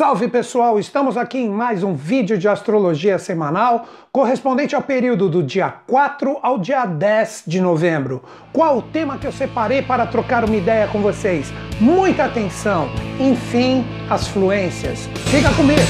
Salve pessoal, estamos aqui em mais um vídeo de astrologia semanal correspondente ao período do dia 4 ao dia 10 de novembro. Qual o tema que eu separei para trocar uma ideia com vocês? Muita atenção! Enfim, as fluências. Fica comigo!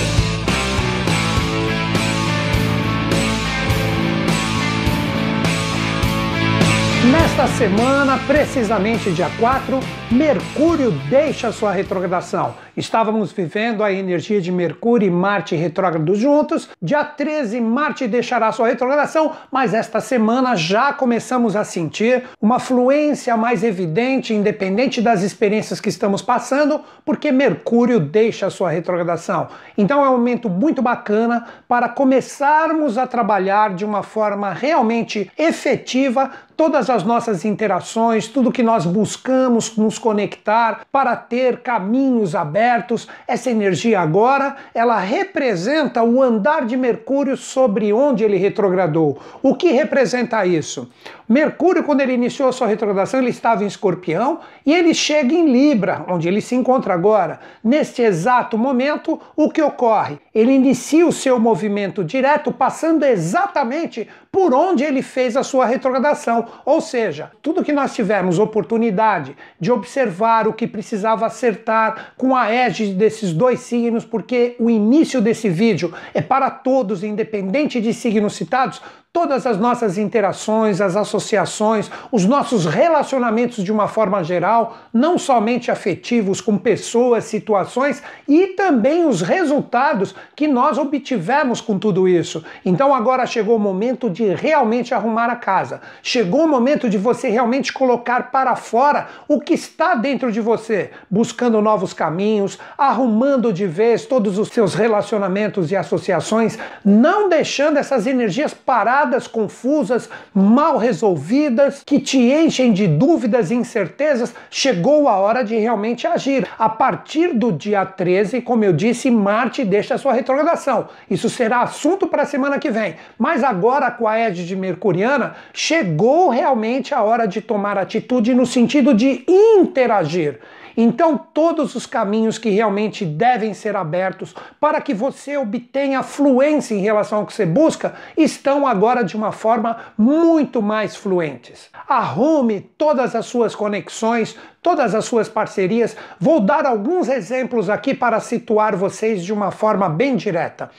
Nesta semana, precisamente dia 4, Mercúrio deixa sua retrogradação. Estávamos vivendo a energia de Mercúrio e Marte retrógrados juntos. Dia 13, Marte deixará sua retrogradação, mas esta semana já começamos a sentir uma fluência mais evidente, independente das experiências que estamos passando, porque Mercúrio deixa sua retrogradação. Então é um momento muito bacana para começarmos a trabalhar de uma forma realmente efetiva todas as nossas interações, tudo que nós buscamos nos conectar para ter caminhos abertos. Essa energia agora, ela representa o andar de Mercúrio sobre onde ele retrogradou. O que representa isso? Mercúrio, quando ele iniciou sua retrogradação, ele estava em Escorpião e ele chega em Libra, onde ele se encontra agora. Neste exato momento, o que ocorre? Ele inicia o seu movimento direto, passando exatamente por onde ele fez a sua retrogradação. Ou seja, tudo que nós tivemos oportunidade de observar o que precisava acertar com a égide desses dois signos, porque o início desse vídeo é para todos, independente de signos citados, todas as nossas interações, as associações, os nossos relacionamentos de uma forma geral, não somente afetivos com pessoas, situações e também os resultados que nós obtivemos com tudo isso. Então agora chegou o momento de realmente arrumar a casa. Chegou o momento de você realmente colocar para fora o que está dentro de você, buscando novos caminhos, arrumando de vez todos os seus relacionamentos e associações, não deixando essas energias paradas confusas, mal resolvidas, que te enchem de dúvidas e incertezas, chegou a hora de realmente agir. A partir do dia 13, como eu disse, Marte deixa sua retrogradação. Isso será assunto para a semana que vem. Mas agora, com a égide mercuriana, chegou realmente a hora de tomar atitude no sentido de interagir. Então, todos os caminhos que realmente devem ser abertos para que você obtenha fluência em relação ao que você busca estão agora de uma forma muito mais fluentes. Arrume todas as suas conexões, todas as suas parcerias. Vou dar alguns exemplos aqui para situar vocês de uma forma bem direta.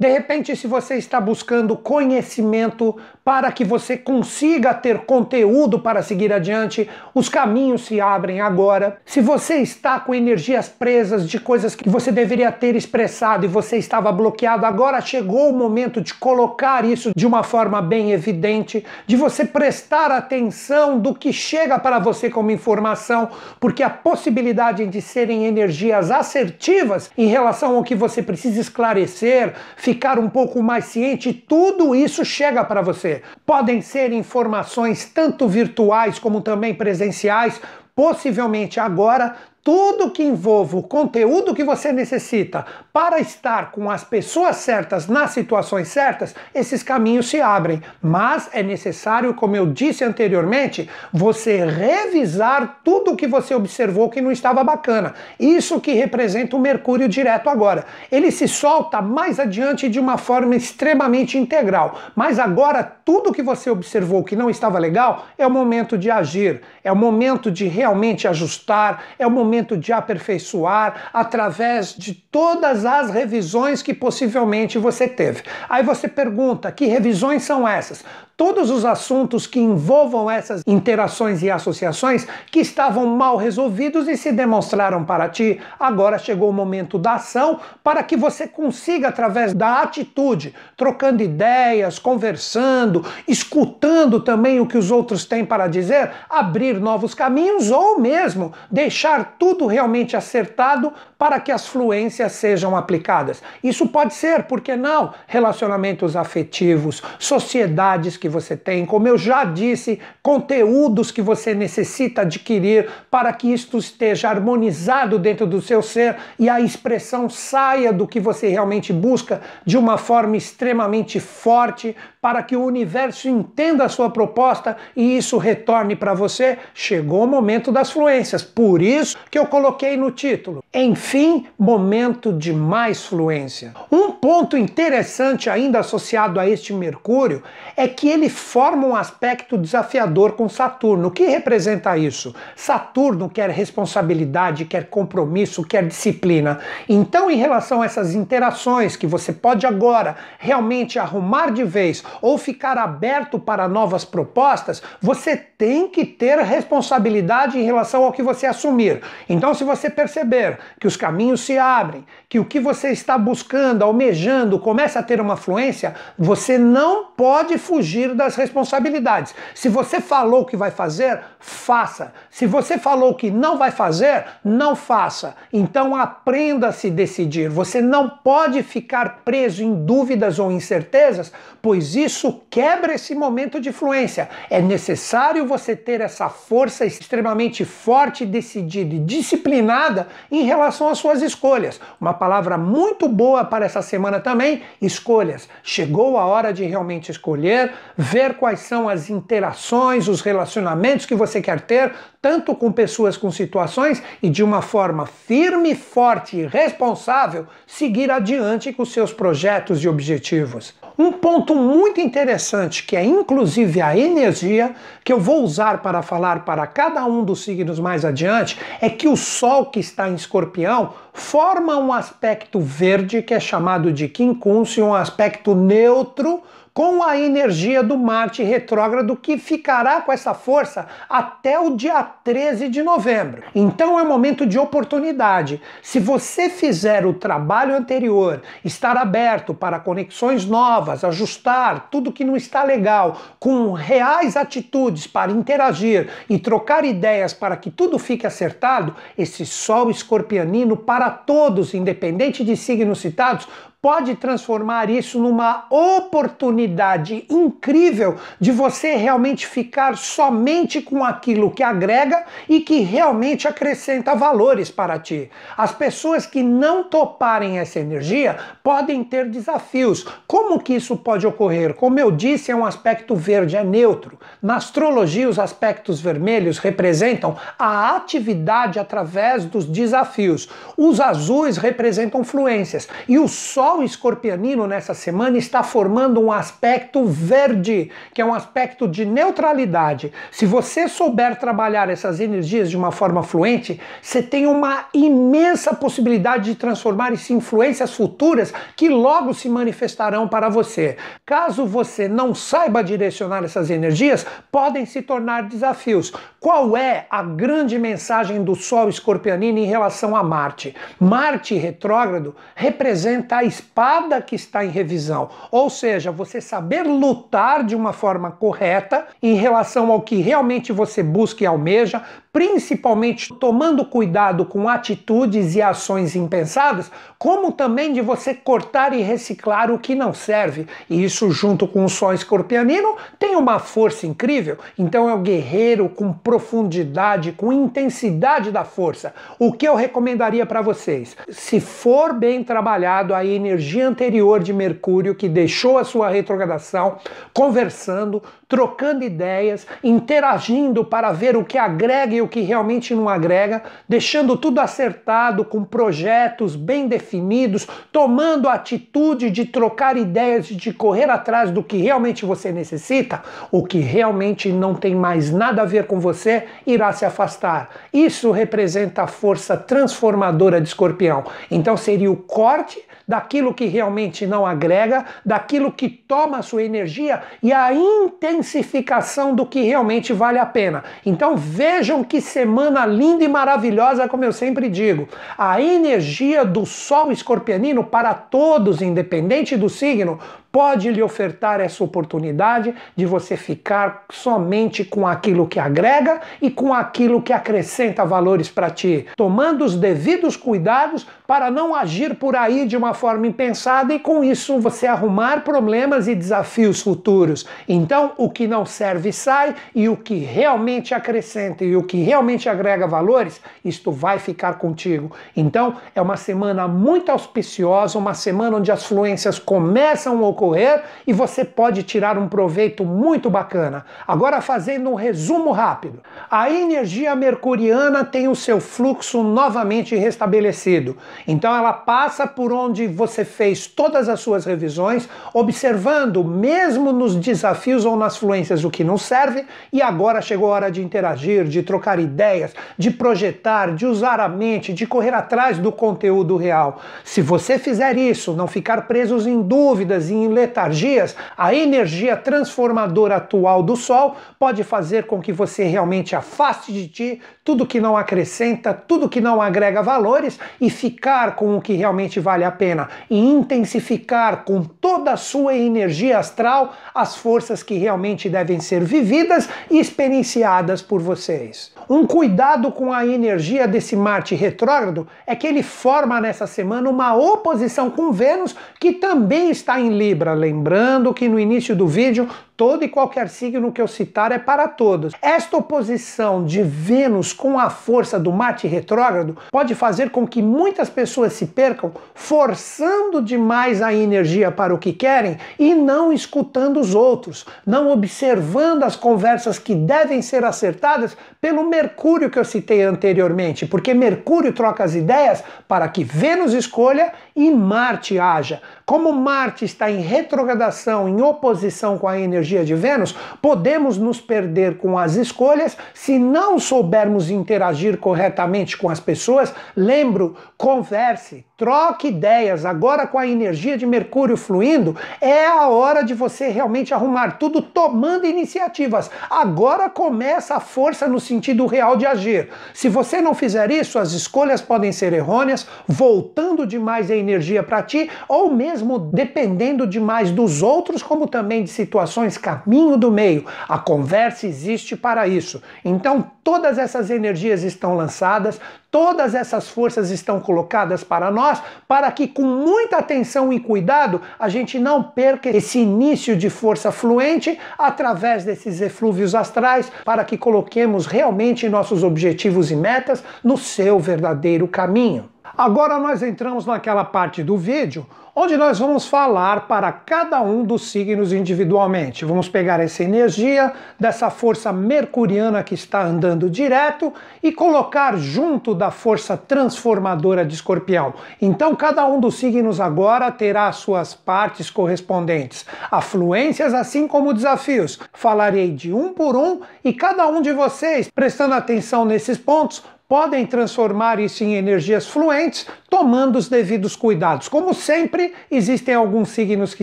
De repente, se você está buscando conhecimento para que você consiga ter conteúdo para seguir adiante, os caminhos se abrem agora. Se você está com energias presas de coisas que você deveria ter expressado e você estava bloqueado, agora chegou o momento de colocar isso de uma forma bem evidente, de você prestar atenção do que chega para você como informação, porque a possibilidade de serem energias assertivas em relação ao que você precisa esclarecer, ficar um pouco mais ciente, tudo isso chega para você. Podem ser informações tanto virtuais como também presenciais, possivelmente agora tudo que envolva o conteúdo que você necessita para estar com as pessoas certas nas situações certas, esses caminhos se abrem. Mas é necessário, como eu disse anteriormente, você revisar tudo que você observou que não estava bacana. Isso que representa o Mercúrio direto agora. Ele se solta mais adiante de uma forma extremamente integral. Mas agora, tudo que você observou que não estava legal é o momento de agir, é o momento de realmente ajustar, é o momento momento de aperfeiçoar através de todas as revisões que possivelmente você teve. Aí você pergunta: que revisões são essas? todos os assuntos que envolvam essas interações e associações que estavam mal resolvidos e se demonstraram para ti. Agora chegou o momento da ação para que você consiga, através da atitude, trocando ideias, conversando, escutando também o que os outros têm para dizer, abrir novos caminhos ou mesmo deixar tudo realmente acertado para que as fluências sejam aplicadas. Isso pode ser, por que não, relacionamentos afetivos, sociedades que você tem, como eu já disse, conteúdos que você necessita adquirir para que isto esteja harmonizado dentro do seu ser e a expressão saia do que você realmente busca de uma forma extremamente forte, para que o universo entenda a sua proposta e isso retorne para você, chegou o momento das fluências. Por isso que eu coloquei no título. Enfim, momento de mais fluência. Um ponto interessante ainda associado a este Mercúrio é que ele forma um aspecto desafiador com Saturno. O que representa isso? Saturno quer responsabilidade, quer compromisso, quer disciplina. Então, em relação a essas interações que você pode agora realmente arrumar de vez ou ficar aberto para novas propostas, você tem que ter responsabilidade em relação ao que você assumir. Então, se você perceber que os caminhos se abrem, que o que você está buscando, almejando, começa a ter uma fluência, você não pode fugir das responsabilidades. Se você falou que vai fazer, faça. Se você falou que não vai fazer, não faça. Então aprenda a se decidir. Você não pode ficar preso em dúvidas ou incertezas, pois isso quebra esse momento de fluência. É necessário você ter essa força extremamente forte, decidida e disciplinada em relação às suas escolhas. Uma palavra muito boa para essa semana também: escolhas. Chegou a hora de realmente escolher, ver quais são as interações, os relacionamentos que você quer ter, tanto com pessoas com situações e de uma forma firme, forte e responsável, seguir adiante com seus projetos e objetivos. Um ponto muito interessante, que é inclusive a energia, que eu vou usar para falar para cada um dos signos mais adiante, é que o Sol que está em escorpião forma um aspecto verde que é chamado de quincúncio, um aspecto neutro com a energia do Marte retrógrado que ficará com essa força até o dia 13 de novembro. Então é um momento de oportunidade. Se você fizer o trabalho anterior, estar aberto para conexões novas, ajustar tudo que não está legal, com reais atitudes para interagir e trocar ideias para que tudo fique acertado, esse sol escorpianino para todos, independente de signos citados, pode transformar isso numa oportunidade incrível de você realmente ficar somente com aquilo que agrega e que realmente acrescenta valores para ti. As pessoas que não toparem essa energia podem ter desafios. Como que isso pode ocorrer? Como eu disse, é um aspecto verde, é neutro. Na astrologia, os aspectos vermelhos representam a atividade através dos desafios. Os azuis representam fluências e o sol Sol escorpianino nessa semana está formando um aspecto verde, que é um aspecto de neutralidade. Se você souber trabalhar essas energias de uma forma fluente, você tem uma imensa possibilidade de transformar isso em influências futuras que logo se manifestarão para você. Caso você não saiba direcionar essas energias, podem se tornar desafios. Qual é a grande mensagem do Sol escorpianino em relação a Marte? Marte retrógrado representa a espada que está em revisão, ou seja, você saber lutar de uma forma correta em relação ao que realmente você busca e almeja, principalmente tomando cuidado com atitudes e ações impensadas, como também de você cortar e reciclar o que não serve. E isso, junto com o Sol escorpianino, tem uma força incrível. Então é o guerreiro com profundidade, com intensidade da força. O que eu recomendaria para vocês? Se for bem trabalhado a energia anterior de Mercúrio, que deixou a sua retrogradação, conversando, trocando ideias, interagindo para ver o que agrega e o que realmente não agrega, deixando tudo acertado, com projetos bem definidos, tomando a atitude de trocar ideias e de correr atrás do que realmente você necessita, o que realmente não tem mais nada a ver com você irá se afastar. Isso representa a força transformadora de escorpião. Então seria o corte daquilo que realmente não agrega, daquilo que toma a sua energia e a intensificação do que realmente vale a pena. Então vejam que semana linda e maravilhosa, como eu sempre digo. A energia do Sol escorpianino para todos, independente do signo, pode lhe ofertar essa oportunidade de você ficar somente com aquilo que agrega e com aquilo que acrescenta valores para ti, tomando os devidos cuidados para não agir por aí de uma forma impensada e com isso você arrumar problemas e desafios futuros. Então, o que não serve sai e o que realmente acrescenta e o que realmente agrega valores, isto vai ficar contigo. Então, é uma semana muito auspiciosa, uma semana onde as fluências começam a ocorrer e você pode tirar um proveito muito bacana. Agora, fazendo um resumo rápido: a energia mercuriana tem o seu fluxo novamente restabelecido. Então, ela passa por onde você fez todas as suas revisões, observando, mesmo nos desafios ou nas fluências, o que não serve, e agora chegou a hora de interagir, de trocar ideias, de projetar, de usar a mente, de correr atrás do conteúdo real. Se você fizer isso, não ficar presos em dúvidas e letargias, a energia transformadora atual do Sol pode fazer com que você realmente afaste de ti tudo que não acrescenta, tudo que não agrega valores e ficar com o que realmente vale a pena e intensificar com toda a sua energia astral as forças que realmente devem ser vividas e experienciadas por vocês. Um cuidado com a energia desse Marte retrógrado é que ele forma nessa semana uma oposição com Vênus que também está em Libra. Lembrando que no início do vídeo todo e qualquer signo que eu citar é para todos. Esta oposição de Vênus com a força do Marte retrógrado pode fazer com que muitas pessoas se percam forçando demais a energia para o que querem e não escutando os outros, não observando as conversas que devem ser acertadas pelo Mercúrio que eu citei anteriormente, porque Mercúrio troca as ideias para que Vênus escolha e Marte haja. Como Marte está em retrogradação, em oposição com a energia de Vênus, podemos nos perder com as escolhas se não soubermos interagir corretamente com as pessoas. Lembro, converse, troque ideias. Agora, com a energia de Mercúrio fluindo, é a hora de você realmente arrumar tudo tomando iniciativas. Agora começa a força no sentido real de agir. Se você não fizer isso, as escolhas podem ser errôneas, voltando demais a energia para ti, ou mesmo dependendo demais dos outros, como também de situações caminho do meio. A conversa existe para isso. Então, todas essas energias estão lançadas, todas essas forças estão colocadas para nós, para que com muita atenção e cuidado a gente não perca esse início de força fluente através desses eflúvios astrais, para que coloquemos realmente nossos objetivos e metas no seu verdadeiro caminho. Agora nós entramos naquela parte do vídeo onde nós vamos falar para cada um dos signos individualmente. Vamos pegar essa energia dessa força mercuriana que está andando direto e colocar junto da força transformadora de Escorpião. Então, cada um dos signos agora terá as suas partes correspondentes, afluências assim como desafios. Falarei de um por um e cada um de vocês, prestando atenção nesses pontos, podem transformar isso em energias fluentes, tomando os devidos cuidados. Como sempre, existem alguns signos que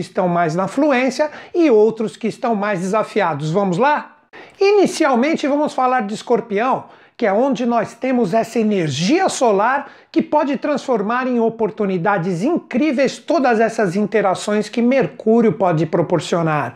estão mais na fluência e outros que estão mais desafiados. Vamos lá? Inicialmente, vamos falar de escorpião, que é onde nós temos essa energia solar que pode transformar em oportunidades incríveis todas essas interações que Mercúrio pode proporcionar.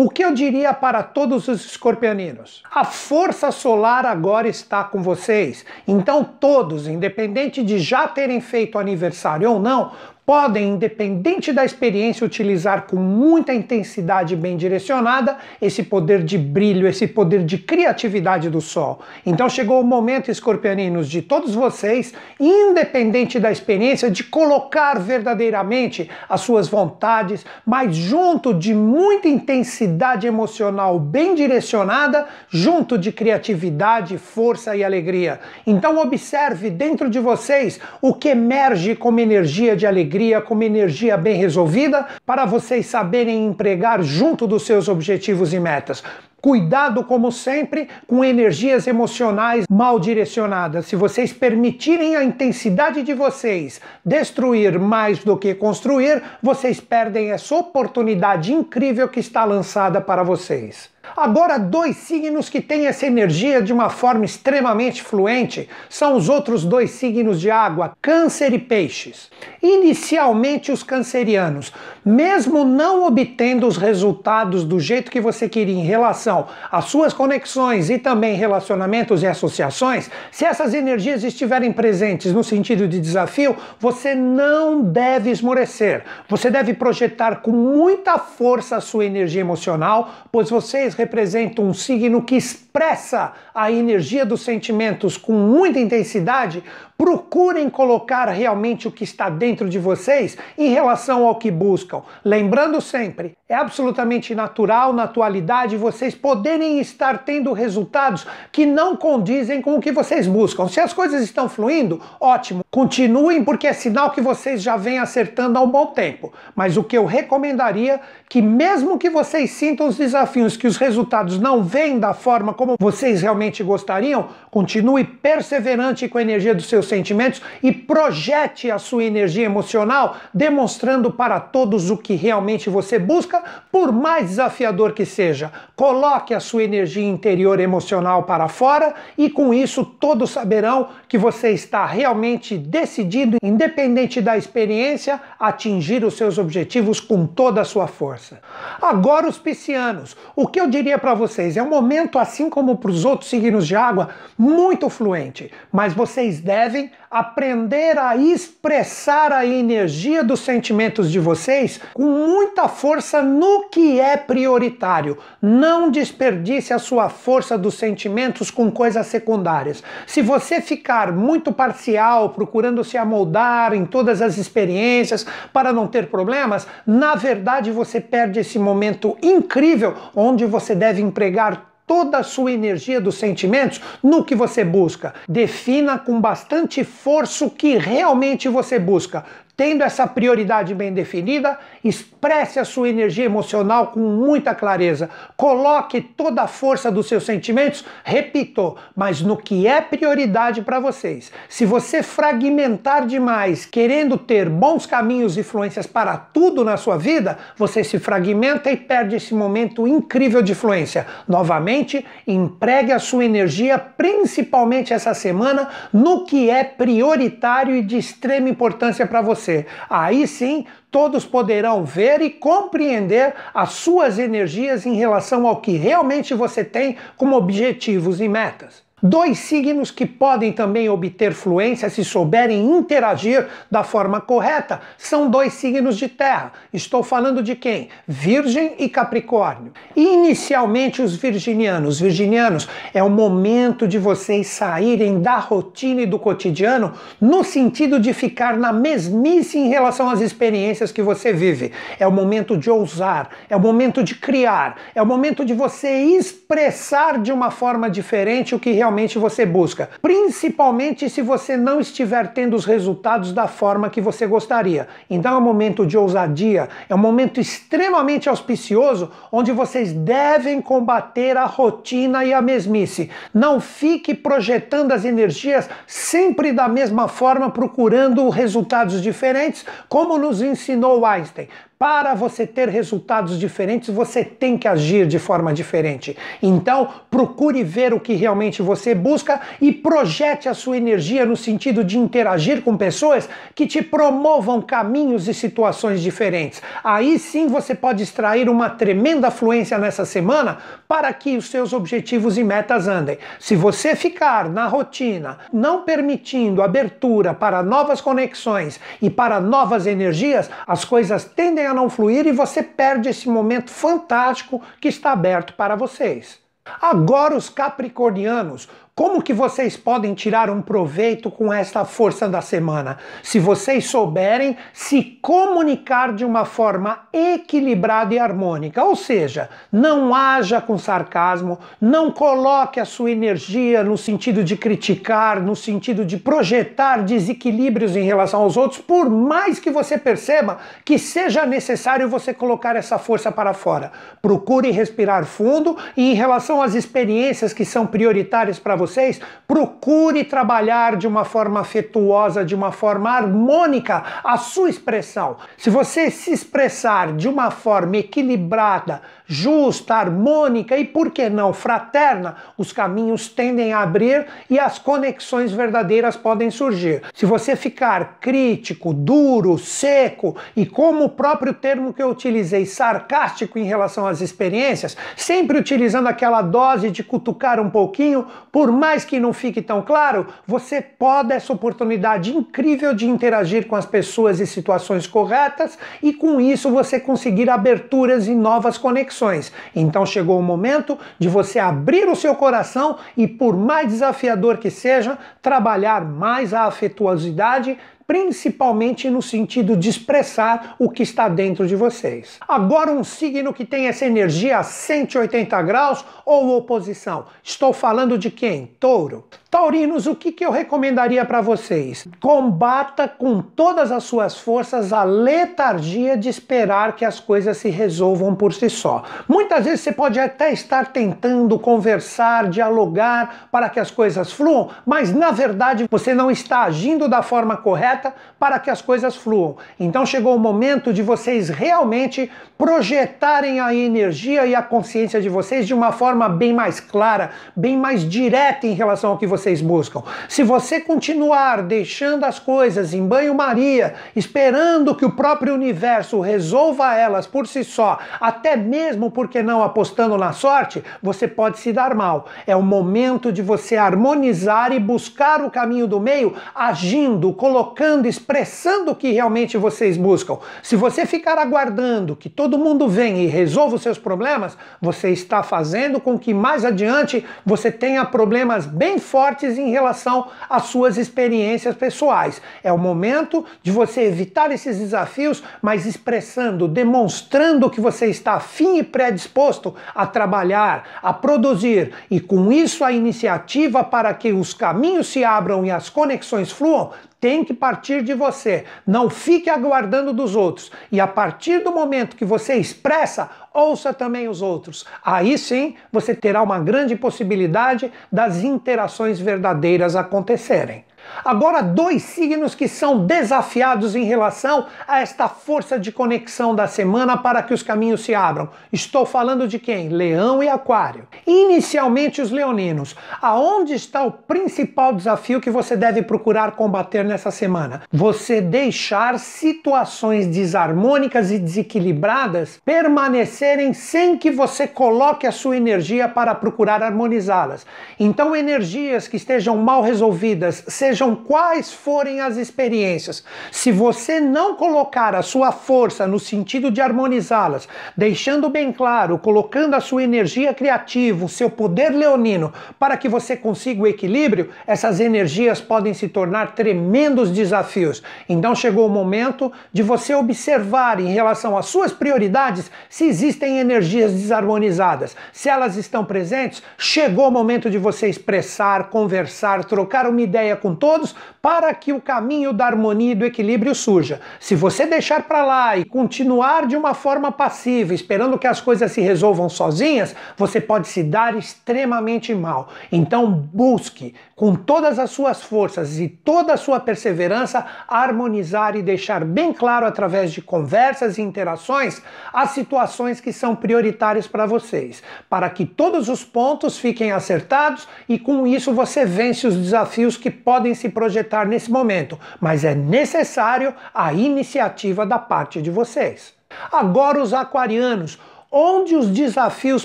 O que eu diria para todos os escorpianinos? A força solar agora está com vocês. Então, todos, independente de já terem feito aniversário ou não, podem, independente da experiência, utilizar com muita intensidade bem direcionada esse poder de brilho, esse poder de criatividade do Sol. Então chegou o momento, escorpianinos, de todos vocês, independente da experiência, de colocar verdadeiramente as suas vontades, mas junto de muita intensidade emocional bem direcionada, junto de criatividade, força e alegria. Então observe dentro de vocês o que emerge como energia de alegria alegria, com uma energia bem resolvida, para vocês saberem empregar junto dos seus objetivos e metas. Cuidado, como sempre, com energias emocionais mal direcionadas. Se vocês permitirem a intensidade de vocês destruir mais do que construir, vocês perdem essa oportunidade incrível que está lançada para vocês. Agora, dois signos que têm essa energia de uma forma extremamente fluente são os outros dois signos de água, Câncer e Peixes. Inicialmente, os cancerianos, mesmo não obtendo os resultados do jeito que você queria em relação às suas conexões e também relacionamentos e associações, se essas energias estiverem presentes no sentido de desafio, você não deve esmorecer. Você deve projetar com muita força a sua energia emocional, pois vocês representa um signo que expressa a energia dos sentimentos com muita intensidade, Procurem colocar realmente o que está dentro de vocês em relação ao que buscam. Lembrando sempre, é absolutamente natural na atualidade vocês poderem estar tendo resultados que não condizem com o que vocês buscam. Se as coisas estão fluindo, ótimo, continuem porque é sinal que vocês já vêm acertando há um bom tempo. Mas o que eu recomendaria que mesmo que vocês sintam os desafios, que os resultados não vêm da forma como vocês realmente gostariam, continue perseverante com a energia dos seus sentimentos e projete a sua energia emocional, demonstrando para todos o que realmente você busca, por mais desafiador que seja. Coloque a sua energia interior emocional para fora e com isso todos saberão que você está realmente decidido, independente da experiência, a atingir os seus objetivos com toda a sua força. Agora os piscianos, o que eu diria para vocês é um momento assim como para os outros signos de água muito fluente, mas vocês devem aprender a expressar a energia dos sentimentos de vocês com muita força no que é prioritário. Não desperdice a sua força dos sentimentos com coisas secundárias. Se você ficar muito parcial, procurando se amoldar em todas as experiências para não ter problemas, na verdade você perde esse momento incrível onde você deve empregar toda a sua energia dos sentimentos no que você busca. Defina com bastante força o que realmente você busca. Tendo essa prioridade bem definida, expresse a sua energia emocional com muita clareza. Coloque toda a força dos seus sentimentos, repito, mas no que é prioridade para vocês. Se você fragmentar demais, querendo ter bons caminhos e influências para tudo na sua vida, você se fragmenta e perde esse momento incrível de influência. Novamente, empregue a sua energia, principalmente essa semana, no que é prioritário e de extrema importância para você você. Aí sim, todos poderão ver e compreender as suas energias em relação ao que realmente você tem como objetivos e metas. Dois signos que podem também obter fluência se souberem interagir da forma correta são dois signos de terra. Estou falando de quem? Virgem e Capricórnio. Inicialmente, os virginianos. Virginianos, é o momento de vocês saírem da rotina e do cotidiano no sentido de ficar na mesmice em relação às experiências que você vive. É o momento de ousar, é o momento de criar, é o momento de você expressar de uma forma diferente o que realmente realmente você busca, principalmente se você não estiver tendo os resultados da forma que você gostaria. Então é um momento de ousadia, é um momento extremamente auspicioso onde vocês devem combater a rotina e a mesmice. Não fique projetando as energias sempre da mesma forma, procurando resultados diferentes, como nos ensinou Einstein. Para você ter resultados diferentes, você tem que agir de forma diferente. Então, procure ver o que realmente você busca e projete a sua energia no sentido de interagir com pessoas que te promovam caminhos e situações diferentes. Aí sim você pode extrair uma tremenda fluência nessa semana para que os seus objetivos e metas andem. Se você ficar na rotina, não permitindo abertura para novas conexões e para novas energias, as coisas tendem a não fluir e você perde esse momento fantástico que está aberto para vocês. Agora os capricornianos, como que vocês podem tirar um proveito com esta força da semana? Se vocês souberem se comunicar de uma forma equilibrada e harmônica, ou seja, não haja com sarcasmo, não coloque a sua energia no sentido de criticar, no sentido de projetar desequilíbrios em relação aos outros, por mais que você perceba que seja necessário você colocar essa força para fora. Procure respirar fundo e em relação às experiências que são prioritárias para você, vocês, procure trabalhar de uma forma afetuosa, de uma forma harmônica a sua expressão. Se você se expressar de uma forma equilibrada, justa, harmônica e, por que não, fraterna, os caminhos tendem a abrir e as conexões verdadeiras podem surgir. Se você ficar crítico, duro, seco e, como o próprio termo que eu utilizei, sarcástico em relação às experiências, sempre utilizando aquela dose de cutucar um pouquinho, por mais que não fique tão claro, você pode essa oportunidade incrível de interagir com as pessoas e situações corretas e com isso você conseguir aberturas e novas conexões conexões. Então chegou o momento de você abrir o seu coração e, por mais desafiador que seja, trabalhar mais a afetuosidade principalmente no sentido de expressar o que está dentro de vocês. Agora, um signo que tem essa energia a 180 graus ou oposição. Estou falando de quem? Touro. Taurinos, o que, que eu recomendaria para vocês? Combata com todas as suas forças a letargia de esperar que as coisas se resolvam por si só. Muitas vezes você pode até estar tentando conversar, dialogar para que as coisas fluam, mas na verdade você não está agindo da forma correta para que as coisas fluam. Então chegou o momento de vocês realmente projetarem a energia e a consciência de vocês de uma forma bem mais clara, bem mais direta em relação ao que vocês buscam. Se você continuar deixando as coisas em banho-maria, esperando que o próprio universo resolva elas por si só, até mesmo porque não apostando na sorte, você pode se dar mal. É o momento de você harmonizar e buscar o caminho do meio, agindo, colocando, expressando o que realmente vocês buscam. Se você ficar aguardando que todo mundo venha e resolva os seus problemas, você está fazendo com que mais adiante você tenha problemas bem fortes em relação às suas experiências pessoais. É o momento de você evitar esses desafios, mas expressando, demonstrando que você está afim e predisposto a trabalhar, a produzir e com isso a iniciativa para que os caminhos se abram e as conexões fluam tem que partir de você. Não fique aguardando dos outros. E a partir do momento que você expressa, ouça também os outros. Aí sim você terá uma grande possibilidade das interações verdadeiras acontecerem. Agora, dois signos que são desafiados em relação a esta força de conexão da semana para que os caminhos se abram. Estou falando de quem? Leão e Aquário. Inicialmente, os leoninos. Aonde está o principal desafio que você deve procurar combater nessa semana? Você deixar situações desarmônicas e desequilibradas permanecerem sem que você coloque a sua energia para procurar harmonizá-las. Então, energias que estejam mal resolvidas, sejam sejam quais forem as experiências, se você não colocar a sua força no sentido de harmonizá-las, deixando bem claro, colocando a sua energia criativa, o seu poder leonino, para que você consiga o equilíbrio, essas energias podem se tornar tremendos desafios. Então chegou o momento de você observar em relação às suas prioridades se existem energias desarmonizadas. Se elas estão presentes, chegou o momento de você expressar, conversar, trocar uma ideia com todos para que o caminho da harmonia e do equilíbrio surja. Se você deixar para lá e continuar de uma forma passiva, esperando que as coisas se resolvam sozinhas, você pode se dar extremamente mal. Então busque com todas as suas forças e toda a sua perseverança harmonizar e deixar bem claro através de conversas e interações as situações que são prioritárias para vocês, para que todos os pontos fiquem acertados e com isso você vence os desafios que podem se projetar nesse momento, mas é necessário a iniciativa da parte de vocês. Agora, os aquarianos, onde os desafios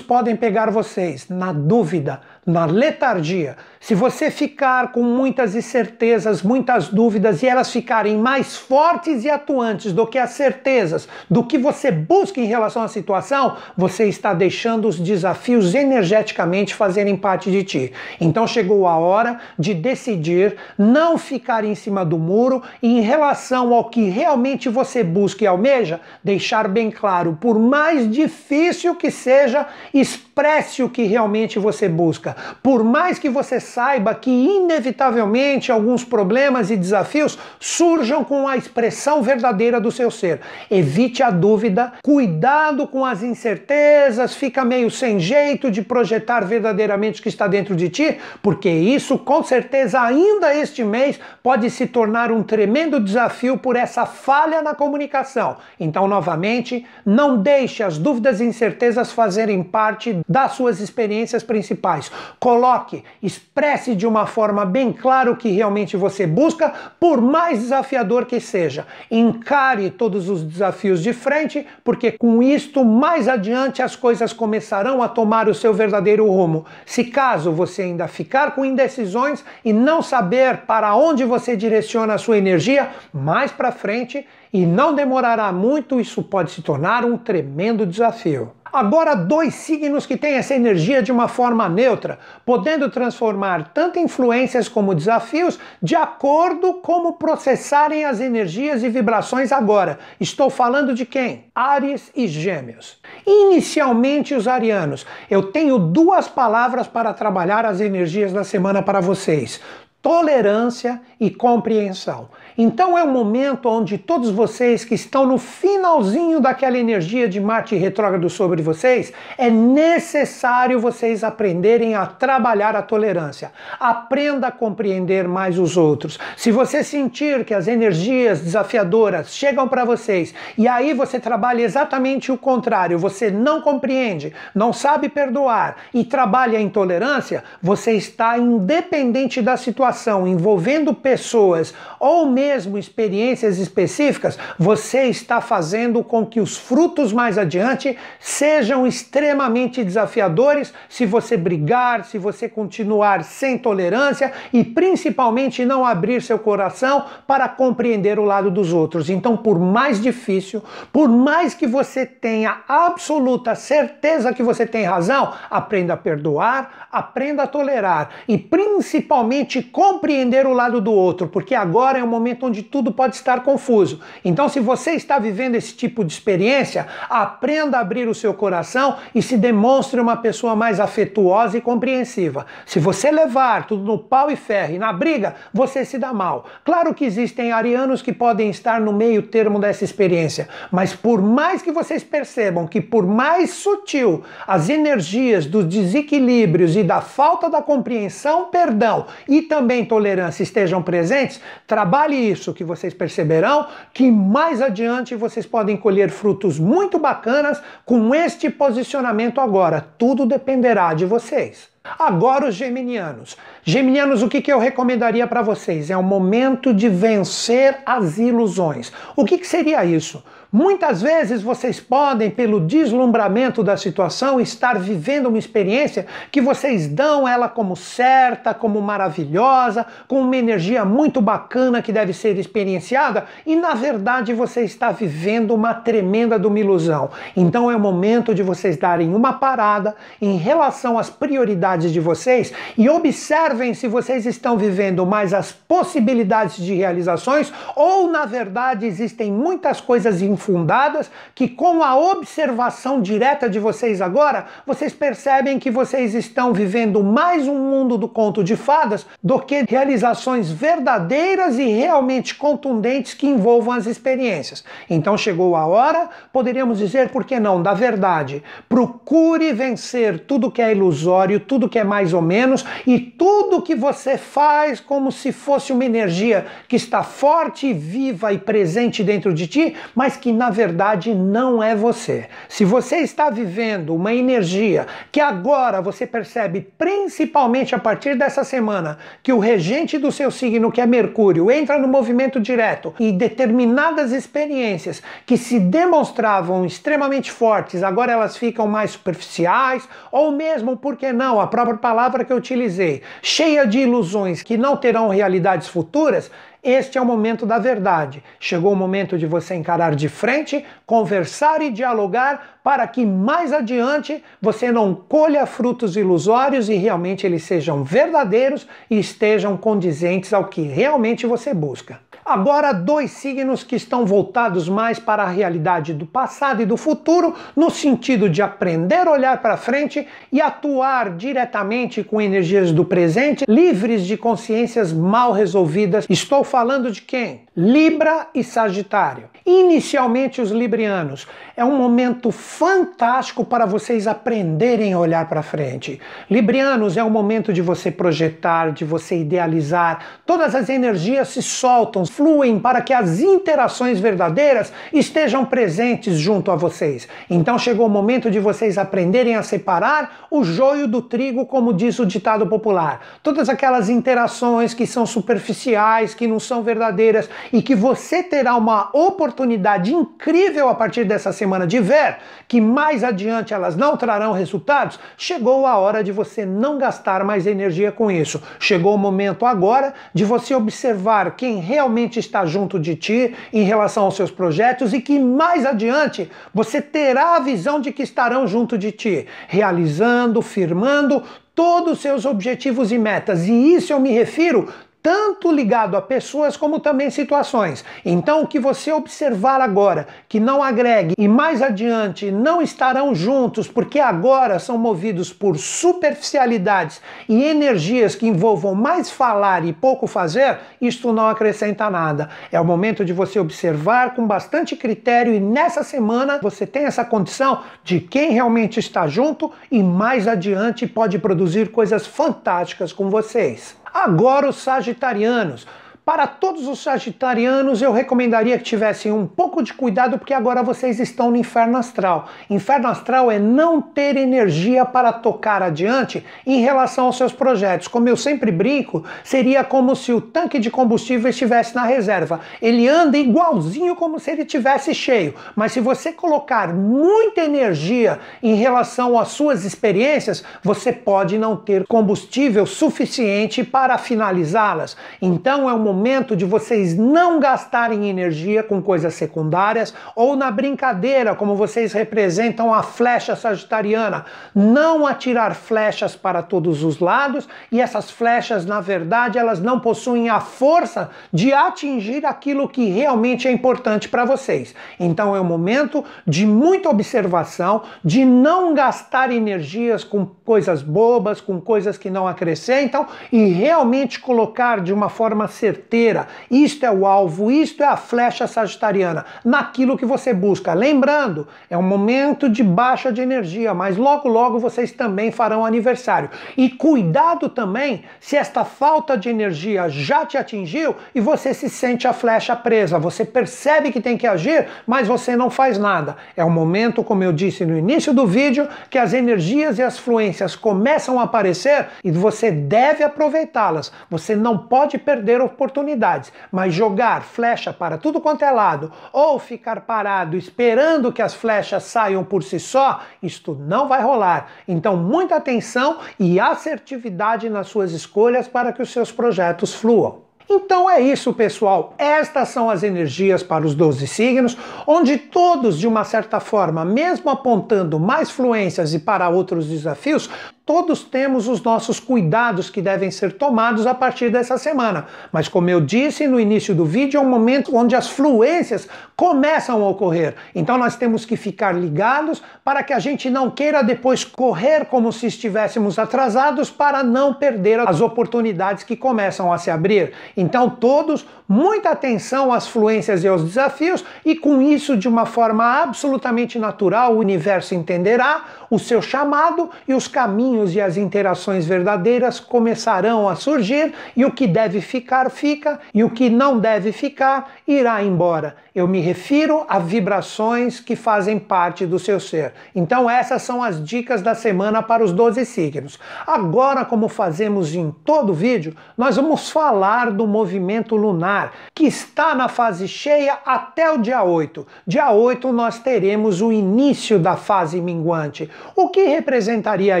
podem pegar vocês? Na dúvida, na letargia. Se você ficar com muitas incertezas, muitas dúvidas e elas ficarem mais fortes e atuantes do que as certezas, do que você busca em relação à situação, você está deixando os desafios energeticamente fazerem parte de ti. Então chegou a hora de decidir não ficar em cima do muro e em relação ao que realmente você busca e almeja, deixar bem claro, por mais difícil que seja, expresse o que realmente você busca. Por mais que você saiba que inevitavelmente alguns problemas e desafios surjam com a expressão verdadeira do seu ser. Evite a dúvida, cuidado com as incertezas, fica meio sem jeito de projetar verdadeiramente o que está dentro de ti, porque isso com certeza ainda este mês pode se tornar um tremendo desafio por essa falha na comunicação. Então, novamente, não deixe as dúvidas e incertezas fazerem parte das suas experiências principais. Coloque, expresse de uma forma bem clara o que realmente você busca, por mais desafiador que seja. Encare todos os desafios de frente, porque com isto, mais adiante, as coisas começarão a tomar o seu verdadeiro rumo. Se caso você ainda ficar com indecisões e não saber para onde você direciona a sua energia, mais para frente e não demorará muito, isso pode se tornar um tremendo desafio. Agora, dois signos que têm essa energia de uma forma neutra, podendo transformar tanto influências como desafios de acordo como processarem as energias e vibrações agora. Estou falando de quem? Ares e Gêmeos. Inicialmente, os arianos. Eu tenho duas palavras para trabalhar as energias da semana para vocês: tolerância e compreensão. Então é um momento onde todos vocês que estão no finalzinho daquela energia de Marte retrógrado sobre vocês, é necessário vocês aprenderem a trabalhar a tolerância. Aprenda a compreender mais os outros. Se você sentir que as energias desafiadoras chegam para vocês e aí você trabalha exatamente o contrário, você não compreende, não sabe perdoar e trabalha a intolerância, você está independente da situação, envolvendo pessoas ou mesmo mesmo experiências específicas, você está fazendo com que os frutos mais adiante sejam extremamente desafiadores se você brigar, se você continuar sem tolerância e principalmente não abrir seu coração para compreender o lado dos outros. Então, por mais difícil, por mais que você tenha absoluta certeza que você tem razão, aprenda a perdoar, aprenda a tolerar e principalmente compreender o lado do outro, porque agora é o momento momento onde tudo pode estar confuso. Então, se você está vivendo esse tipo de experiência, aprenda a abrir o seu coração e se demonstre uma pessoa mais afetuosa e compreensiva. Se você levar tudo no pau e ferro e na briga, você se dá mal. Claro que existem arianos que podem estar no meio termo dessa experiência, mas por mais que vocês percebam que por mais sutil as energias dos desequilíbrios e da falta da compreensão, perdão e também tolerância estejam presentes, trabalhe isso que vocês perceberão que mais adiante vocês podem colher frutos muito bacanas com este posicionamento agora. Tudo dependerá de vocês. Agora os geminianos. Geminianos, o que, que eu recomendaria para vocês? É o momento de vencer as ilusões. O que, que seria isso? Muitas vezes vocês podem, pelo deslumbramento da situação, estar vivendo uma experiência que vocês dão ela como certa, como maravilhosa, com uma energia muito bacana que deve ser experienciada, e na verdade você está vivendo uma tremenda de uma ilusão. Então é o momento de vocês darem uma parada em relação às prioridades de vocês e observem se vocês estão vivendo mais as possibilidades de realizações ou na verdade existem muitas coisas em fundadas que, com a observação direta de vocês agora, vocês percebem que vocês estão vivendo mais um mundo do conto de fadas do que realizações verdadeiras e realmente contundentes que envolvam as experiências. Então chegou a hora, poderíamos dizer, por que não, da verdade. Procure vencer tudo que é ilusório, tudo que é mais ou menos e tudo que você faz como se fosse uma energia que está forte, viva e presente dentro de ti, mas que na verdade não é você. Se você está vivendo uma energia que agora você percebe, principalmente a partir dessa semana, que o regente do seu signo, que é Mercúrio, entra no movimento direto e determinadas experiências que se demonstravam extremamente fortes, agora elas ficam mais superficiais, ou mesmo, por que não, a própria palavra que eu utilizei, cheia de ilusões que não terão realidades futuras, este é o momento da verdade. Chegou o momento de você encarar de frente, conversar e dialogar para que mais adiante você não colha frutos ilusórios e realmente eles sejam verdadeiros e estejam condizentes ao que realmente você busca. Agora, dois signos que estão voltados mais para a realidade do passado e do futuro, no sentido de aprender a olhar para frente e atuar diretamente com energias do presente, livres de consciências mal resolvidas. Estou falando de quem? Libra e Sagitário. Inicialmente, os librianos. É um momento fantástico para vocês aprenderem a olhar para frente. Librianos é um momento de você projetar, de você idealizar. Todas as energias se soltam, fluem para que as interações verdadeiras estejam presentes junto a vocês. Então chegou o momento de vocês aprenderem a separar o joio do trigo, como diz o ditado popular. Todas aquelas interações que são superficiais, que não são verdadeiras e que você terá uma oportunidade incrível a partir dessa semana de ver que mais adiante elas não trarão resultados, chegou a hora de você não gastar mais energia com isso. Chegou o momento agora de você observar quem realmente está junto de ti em relação aos seus projetos e que mais adiante você terá a visão de que estarão junto de ti, realizando, firmando todos os seus objetivos e metas. E isso eu me refiro tanto ligado a pessoas como também situações. Então, o que você observar agora que não agregue e mais adiante não estarão juntos, porque agora são movidos por superficialidades e energias que envolvam mais falar e pouco fazer, isto não acrescenta nada. É o momento de você observar com bastante critério e nessa semana você tem essa condição de quem realmente está junto e mais adiante pode produzir coisas fantásticas com vocês. Agora os sagitarianos. Para todos os sagitarianos, eu recomendaria que tivessem um pouco de cuidado, porque agora vocês estão no inferno astral. Inferno astral é não ter energia para tocar adiante em relação aos seus projetos. Como eu sempre brinco, seria como se o tanque de combustível estivesse na reserva. Ele anda igualzinho como se ele tivesse cheio. Mas se você colocar muita energia em relação às suas experiências, você pode não ter combustível suficiente para finalizá-las. Então é um momento de vocês não gastarem energia com coisas secundárias ou na brincadeira, como vocês representam a flecha sagitariana. Não atirar flechas para todos os lados e essas flechas, na verdade, elas não possuem a força de atingir aquilo que realmente é importante para vocês. Então é um momento de muita observação, de não gastar energias com coisas bobas, com coisas que não acrescentam e realmente colocar de uma forma certeira certeira. Isto é o alvo, isto é a flecha sagitariana, naquilo que você busca. Lembrando, é um momento de baixa de energia, mas logo logo vocês também farão aniversário. E cuidado também se esta falta de energia já te atingiu e você se sente a flecha presa. Você percebe que tem que agir, mas você não faz nada. É um momento, como eu disse no início do vídeo, que as energias e as fluências começam a aparecer e você deve aproveitá-las. Você não pode perder a oportunidade oportunidades, mas jogar flecha para tudo quanto é lado ou ficar parado esperando que as flechas saiam por si só, isto não vai rolar. Então, muita atenção e assertividade nas suas escolhas para que os seus projetos fluam. Então é isso, pessoal. Estas são as energias para os 12 signos, onde todos, de uma certa forma, mesmo apontando mais fluências e para outros desafios, todos temos os nossos cuidados que devem ser tomados a partir dessa semana. Mas como eu disse no início do vídeo, é um momento onde as fluências começam a ocorrer. Então nós temos que ficar ligados para que a gente não queira depois correr como se estivéssemos atrasados para não perder as oportunidades que começam a se abrir. Então todos, muita atenção às fluências e aos desafios e com isso de uma forma absolutamente natural o universo entenderá o seu chamado e os caminhos caminhos e as interações verdadeiras começarão a surgir e o que deve ficar, fica, e o que não deve ficar, irá embora. Eu me refiro a vibrações que fazem parte do seu ser. Então, essas são as dicas da semana para os 12 signos. Agora, como fazemos em todo vídeo, nós vamos falar do movimento lunar, que está na fase cheia até o dia 8. Dia 8 nós teremos o início da fase minguante. O que representaria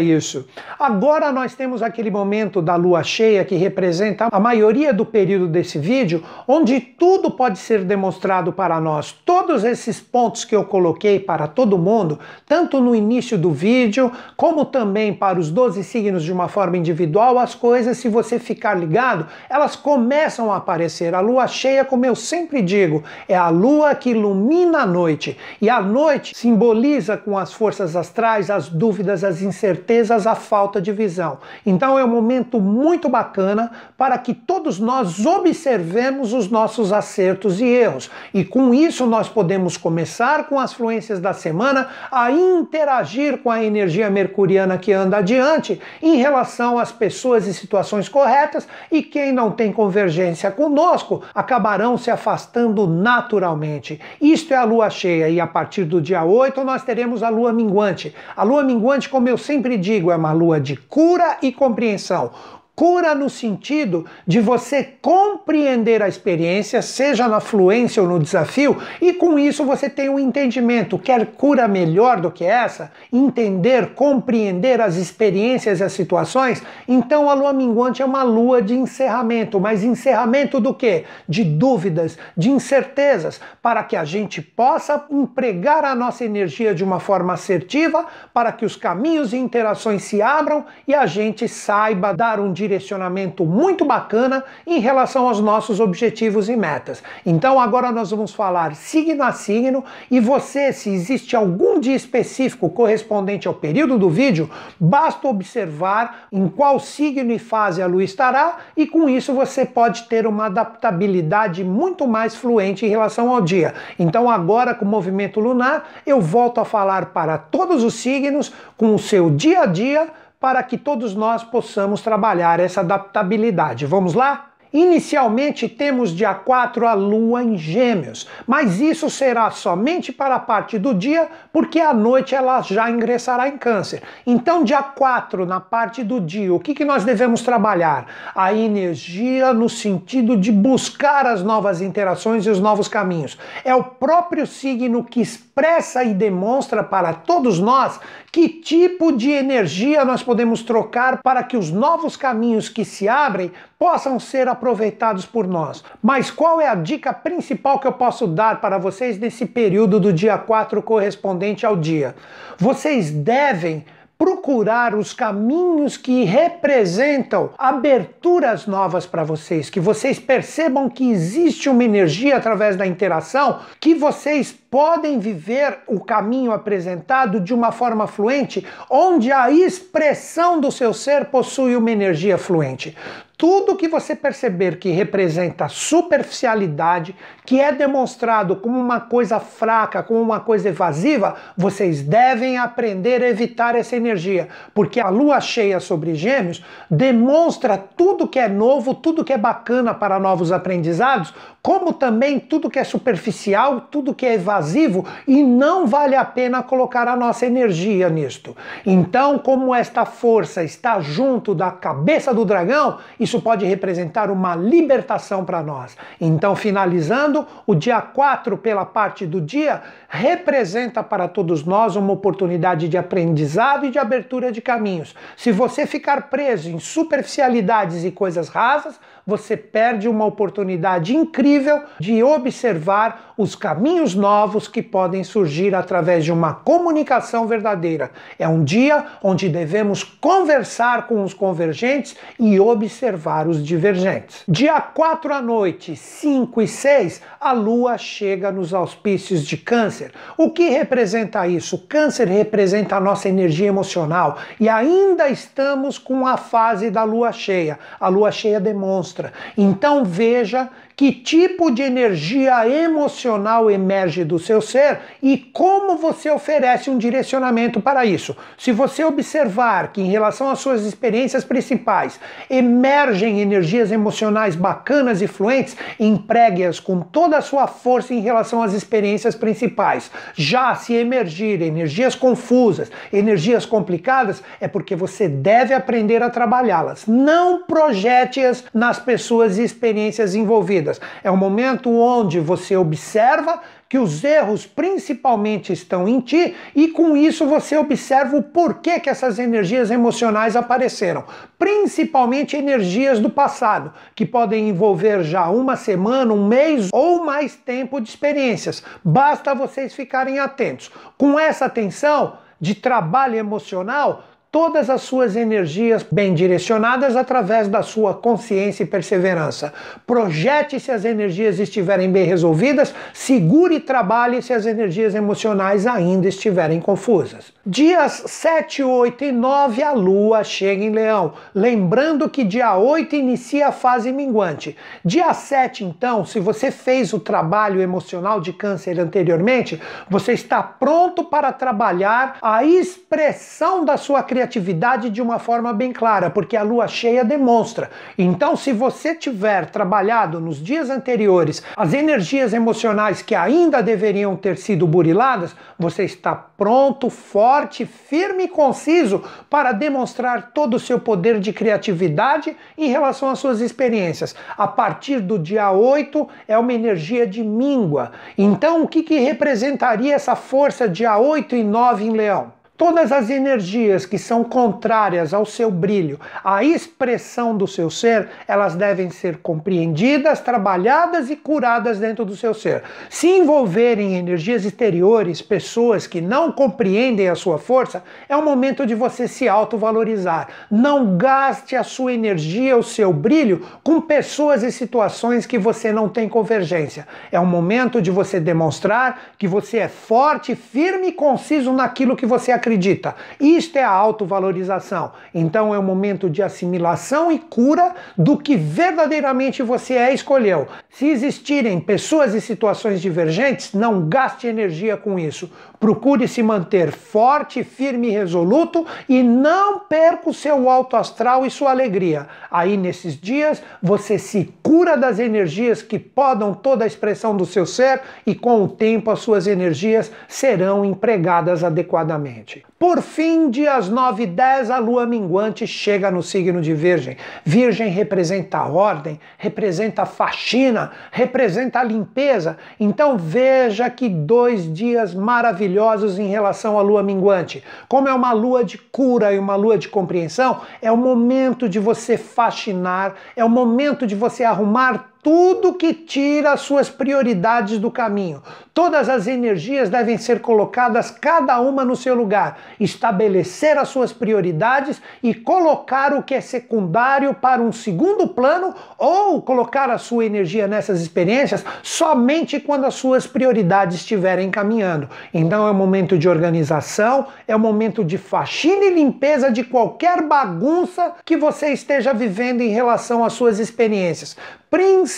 isso? Agora nós temos aquele momento da lua cheia que representa a maioria do período desse vídeo, onde tudo pode ser demonstrado para nós. Todos esses pontos que eu coloquei para todo mundo, tanto no início do vídeo, como também para os 12 signos de uma forma individual, as coisas, se você ficar ligado, elas começam a aparecer. A lua cheia, como eu sempre digo, é a lua que ilumina a noite. E a noite simboliza com as forças astrais as dúvidas, as incertezas, a falta de visão. Então é um momento muito bacana para que todos nós observemos os nossos acertos e erros. E com isso nós podemos começar com as fluências da semana a interagir com a energia mercuriana que anda adiante em relação às pessoas e situações corretas e quem não tem convergência conosco acabarão se afastando naturalmente. Isto é a lua cheia e a partir do dia 8 nós teremos a lua minguante. A lua minguante, como eu sempre digo, é lua de cura e compreensão. Cura no sentido de você compreender a experiência, seja na fluência ou no desafio, e com isso você tem um entendimento. Quer cura melhor do que essa? Entender, compreender as experiências e as situações? Então a lua minguante é uma lua de encerramento, mas encerramento do quê? De dúvidas, de incertezas, para que a gente possa empregar a nossa energia de uma forma assertiva, para que os caminhos e interações se abram e a gente saiba dar um direcionamento muito bacana em relação aos nossos objetivos e metas. Então agora nós vamos falar signo a signo e você, se existe algum dia específico correspondente ao período do vídeo, basta observar em qual signo e fase a lua estará e com isso você pode ter uma adaptabilidade muito mais fluente em relação ao dia. Então agora com o movimento lunar, eu volto a falar para todos os signos com o seu dia a dia para que todos nós possamos trabalhar essa adaptabilidade. Vamos lá? Inicialmente temos dia 4 a lua em Gêmeos, mas isso será somente para a parte do dia, porque à noite ela já ingressará em Câncer. Então, dia 4, na parte do dia, o que, que nós devemos trabalhar? A energia no sentido de buscar as novas interações e os novos caminhos. É o próprio signo que expressa e demonstra para todos nós que tipo de energia nós podemos trocar para que os novos caminhos que se abrem possam ser aproveitados por nós. Mas qual é a dica principal que eu posso dar para vocês nesse período do dia 4 correspondente ao dia? Vocês devem procurar os caminhos que representam aberturas novas para vocês, que vocês percebam que existe uma energia através da interação, que vocês podem viver o caminho apresentado de uma forma fluente, onde a expressão do seu ser possui uma energia fluente. Tudo que você perceber que representa superficialidade, que é demonstrado como uma coisa fraca, como uma coisa evasiva, vocês devem aprender a evitar essa energia, porque a lua cheia sobre Gêmeos demonstra tudo que é novo, tudo que é bacana para novos aprendizados, como também tudo que é superficial, tudo que é evasivo e não vale a pena colocar a nossa energia nisto. Então, como esta força está junto da cabeça do dragão, isso pode representar uma libertação para nós. Então, finalizando, o dia 4, pela parte do dia, representa para todos nós uma oportunidade de aprendizado e de abertura de caminhos. Se você ficar preso em superficialidades e coisas rasas, você perde uma oportunidade incrível de observar os caminhos novos que podem surgir através de uma comunicação verdadeira. É um dia onde devemos conversar com os convergentes e observar os divergentes. Dia 4 à noite, 5 e 6, a lua chega nos auspícios de Câncer. O que representa isso? Câncer representa a nossa energia emocional e ainda estamos com a fase da lua cheia. A lua cheia demonstra mostra. Então veja que tipo de energia emocional emerge do seu ser e como você oferece um direcionamento para isso. Se você observar que, em relação às suas experiências principais, emergem energias emocionais bacanas e fluentes, empregue-as com toda a sua força em relação às experiências principais. Já se emergir energias confusas, energias complicadas, é porque você deve aprender a trabalhá-las. Não projete-as nas pessoas e experiências envolvidas é um momento onde você observa que os erros principalmente estão em ti e com isso você observa o porquê que essas energias emocionais apareceram, principalmente energias do passado, que podem envolver já uma semana, um mês ou mais tempo de experiências. Basta vocês ficarem atentos. Com essa atenção de trabalho emocional, todas as suas energias bem direcionadas através da sua consciência e perseverança. Projete se as energias estiverem bem resolvidas, segure e trabalhe se as energias emocionais ainda estiverem confusas. Dias 7, 8 e 9 a lua chega em Leão, lembrando que dia 8 inicia a fase minguante. Dia 7, então, se você fez o trabalho emocional de câncer anteriormente, você está pronto para trabalhar a expressão da sua criatividade criatividade de uma forma bem clara, porque a lua cheia demonstra. Então, se você tiver trabalhado nos dias anteriores as energias emocionais que ainda deveriam ter sido buriladas, você está pronto, forte, firme e conciso para demonstrar todo o seu poder de criatividade em relação às suas experiências. A partir do dia 8 é uma energia de míngua. Então, o que, que representaria essa força dia 8 e 9 em Leão? Todas as energias que são contrárias ao seu brilho, à expressão do seu ser, elas devem ser compreendidas, trabalhadas e curadas dentro do seu ser. Se envolverem em energias exteriores, pessoas que não compreendem a sua força, é o momento de você se autovalorizar. Não gaste a sua energia, o seu brilho com pessoas e situações que você não tem convergência. É o momento de você demonstrar que você é forte, firme e conciso naquilo que você acredita acredita. Isto é a autovalorização. Então é um momento de assimilação e cura do que verdadeiramente você é e escolheu. Se existirem pessoas e situações divergentes, não gaste energia com isso. Procure se manter forte, firme e resoluto e não perca o seu alto astral e sua alegria. Aí nesses dias você se cura das energias que podam toda a expressão do seu ser e com o tempo as suas energias serão empregadas adequadamente. Por fim, dias 9 e 10, a lua minguante chega no signo de Virgem. Virgem representa a ordem, representa a faxina, representa a limpeza. Então veja que dois dias maravilhosos em relação à lua minguante. Como é uma lua de cura e uma lua de compreensão, é o momento de você faxinar, é o momento de você arrumar tudo que tira as suas prioridades do caminho. Todas as energias devem ser colocadas cada uma no seu lugar, estabelecer as suas prioridades e colocar o que é secundário para um segundo plano ou colocar a sua energia nessas experiências somente quando as suas prioridades estiverem caminhando. Então é um momento de organização, é um momento de faxina e limpeza de qualquer bagunça que você esteja vivendo em relação às suas experiências principalmente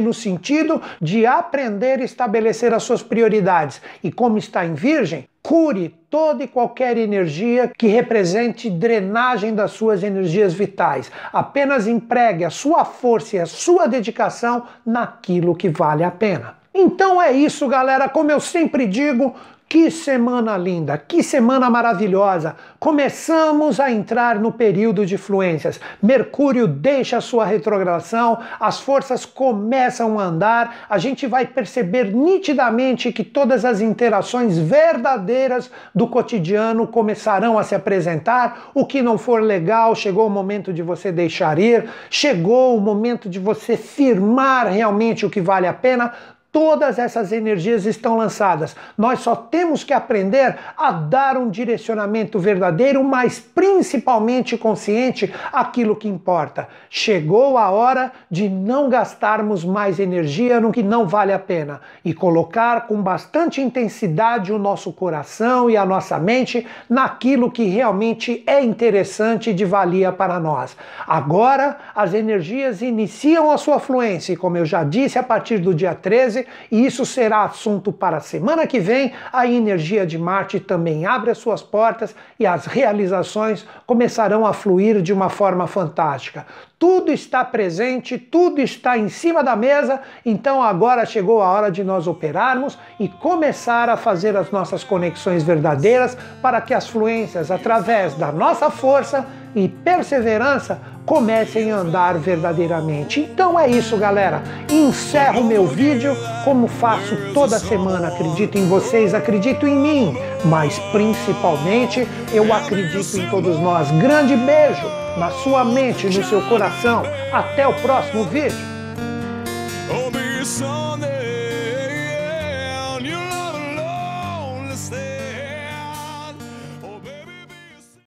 no sentido de aprender a estabelecer as suas prioridades. E como está em Virgem, cure toda e qualquer energia que represente drenagem das suas energias vitais. Apenas empregue a sua força e a sua dedicação naquilo que vale a pena. Então é isso, galera. Como eu sempre digo, que semana linda, que semana maravilhosa! Começamos a entrar no período de fluências. Mercúrio deixa sua retrogradação, as forças começam a andar, a gente vai perceber nitidamente que todas as interações verdadeiras do cotidiano começarão a se apresentar. O que não for legal, chegou o momento de você deixar ir, chegou o momento de você firmar realmente o que vale a pena Todas essas energias estão lançadas. Nós só temos que aprender a dar um direcionamento verdadeiro, mas principalmente consciente aquilo que importa. Chegou a hora de não gastarmos mais energia no que não vale a pena e colocar com bastante intensidade o nosso coração e a nossa mente naquilo que realmente é interessante e de valia para nós. Agora as energias iniciam a sua fluência e, como eu já disse, a partir do dia 13 e isso será assunto para a semana que vem. A energia de Marte também abre as suas portas e as realizações começarão a fluir de uma forma fantástica. Tudo está presente, tudo está em cima da mesa, então agora chegou a hora de nós operarmos e começar a fazer as nossas conexões verdadeiras para que as fluências, através da nossa força e perseverança, comecem a andar verdadeiramente. Então é isso, galera. Encerro meu vídeo como faço toda semana. Acredito em vocês, acredito em mim, mas principalmente eu acredito em todos nós. Grande beijo na sua mente, no seu coração. Até o próximo vídeo.